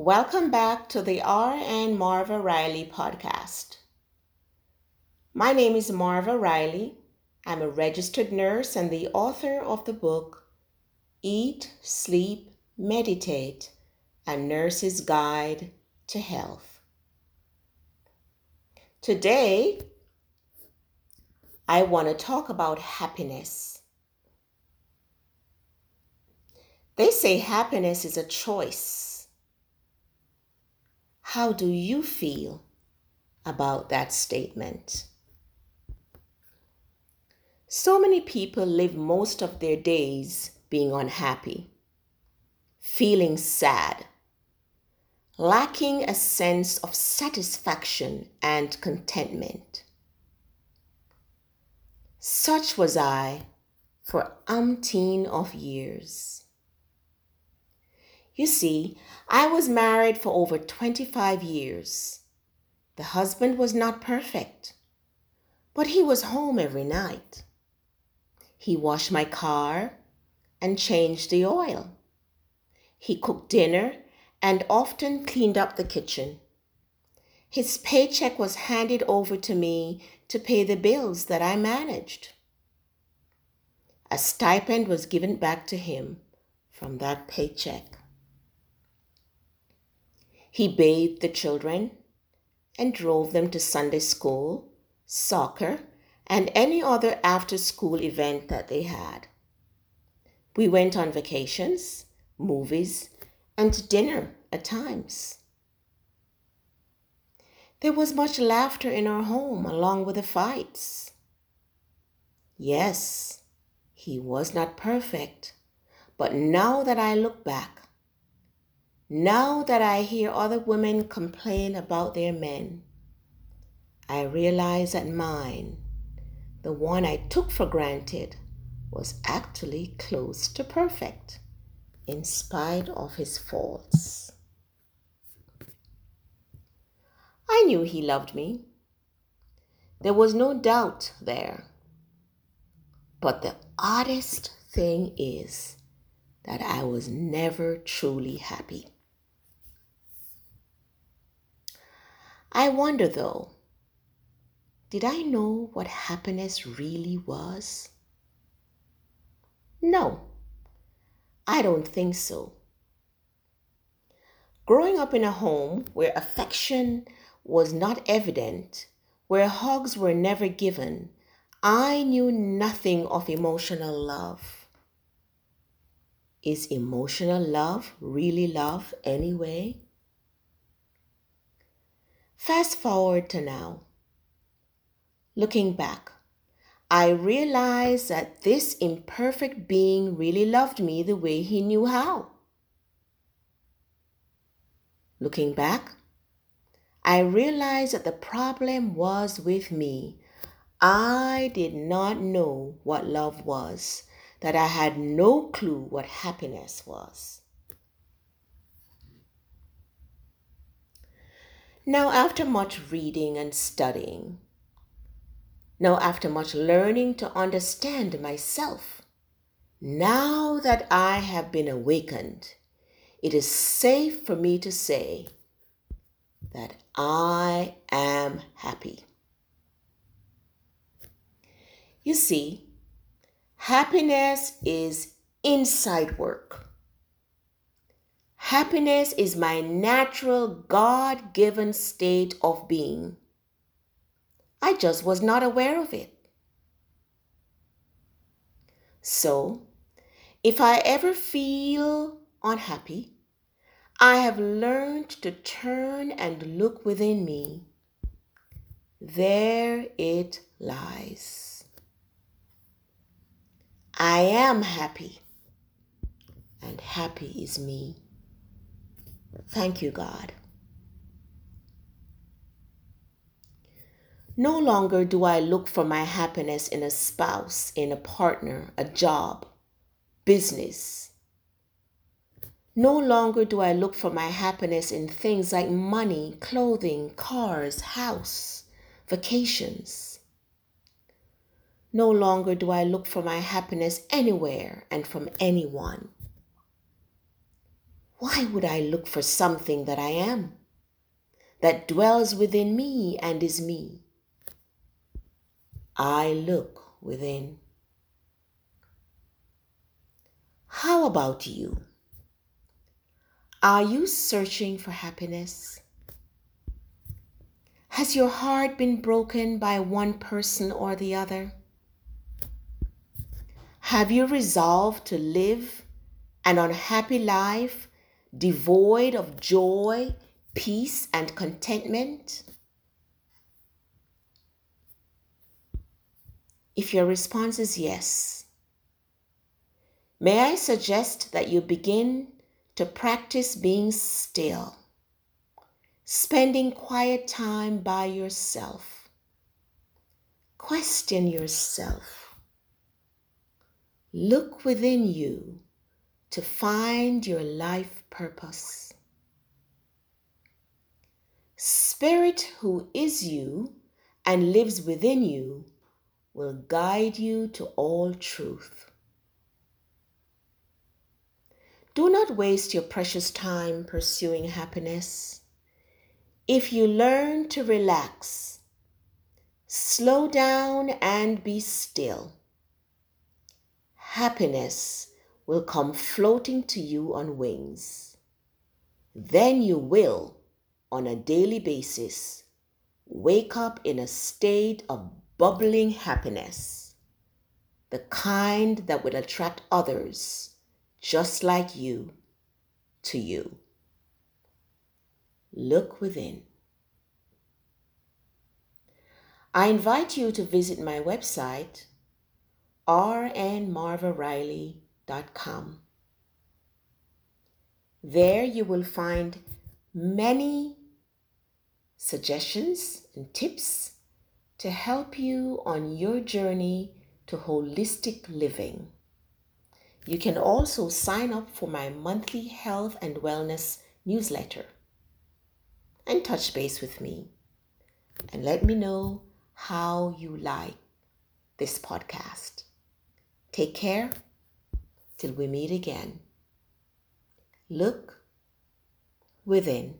Welcome back to the RN Marva Riley podcast. My name is Marva Riley. I'm a registered nurse and the author of the book Eat, Sleep, Meditate: A Nurse's Guide to Health. Today, I want to talk about happiness. They say happiness is a choice how do you feel about that statement? So many people live most of their days being unhappy, feeling sad, lacking a sense of satisfaction and contentment. Such was I for umpteen of years. You see, I was married for over 25 years. The husband was not perfect, but he was home every night. He washed my car and changed the oil. He cooked dinner and often cleaned up the kitchen. His paycheck was handed over to me to pay the bills that I managed. A stipend was given back to him from that paycheck. He bathed the children and drove them to Sunday school, soccer, and any other after school event that they had. We went on vacations, movies, and dinner at times. There was much laughter in our home along with the fights. Yes, he was not perfect, but now that I look back, now that I hear other women complain about their men, I realize that mine, the one I took for granted, was actually close to perfect in spite of his faults. I knew he loved me. There was no doubt there. But the oddest thing is that I was never truly happy. I wonder though, did I know what happiness really was? No, I don't think so. Growing up in a home where affection was not evident, where hugs were never given, I knew nothing of emotional love. Is emotional love really love anyway? Fast forward to now. Looking back, I realized that this imperfect being really loved me the way he knew how. Looking back, I realized that the problem was with me. I did not know what love was, that I had no clue what happiness was. Now, after much reading and studying, now after much learning to understand myself, now that I have been awakened, it is safe for me to say that I am happy. You see, happiness is inside work. Happiness is my natural God given state of being. I just was not aware of it. So, if I ever feel unhappy, I have learned to turn and look within me. There it lies. I am happy, and happy is me. Thank you, God. No longer do I look for my happiness in a spouse, in a partner, a job, business. No longer do I look for my happiness in things like money, clothing, cars, house, vacations. No longer do I look for my happiness anywhere and from anyone. Why would I look for something that I am, that dwells within me and is me? I look within. How about you? Are you searching for happiness? Has your heart been broken by one person or the other? Have you resolved to live an unhappy life devoid of joy, peace, and contentment? If your response is yes, may I suggest that you begin to practice being still, spending quiet time by yourself. Question yourself. Look within you to find your life purpose. Spirit, who is you and lives within you, will guide you to all truth. Do not waste your precious time pursuing happiness. If you learn to relax, slow down, and be still, happiness will come floating to you on wings. Then you will, on a daily basis, wake up in a state of bubbling happiness, the kind that will attract others just like you to you. Look within. I invite you to visit my website, rnmarvariley.com. There you will find many suggestions and tips to help you on your journey to holistic living. You can also sign up for my monthly health and wellness newsletter and touch base with me and let me know how you like this podcast. Take care till we meet again. Look within.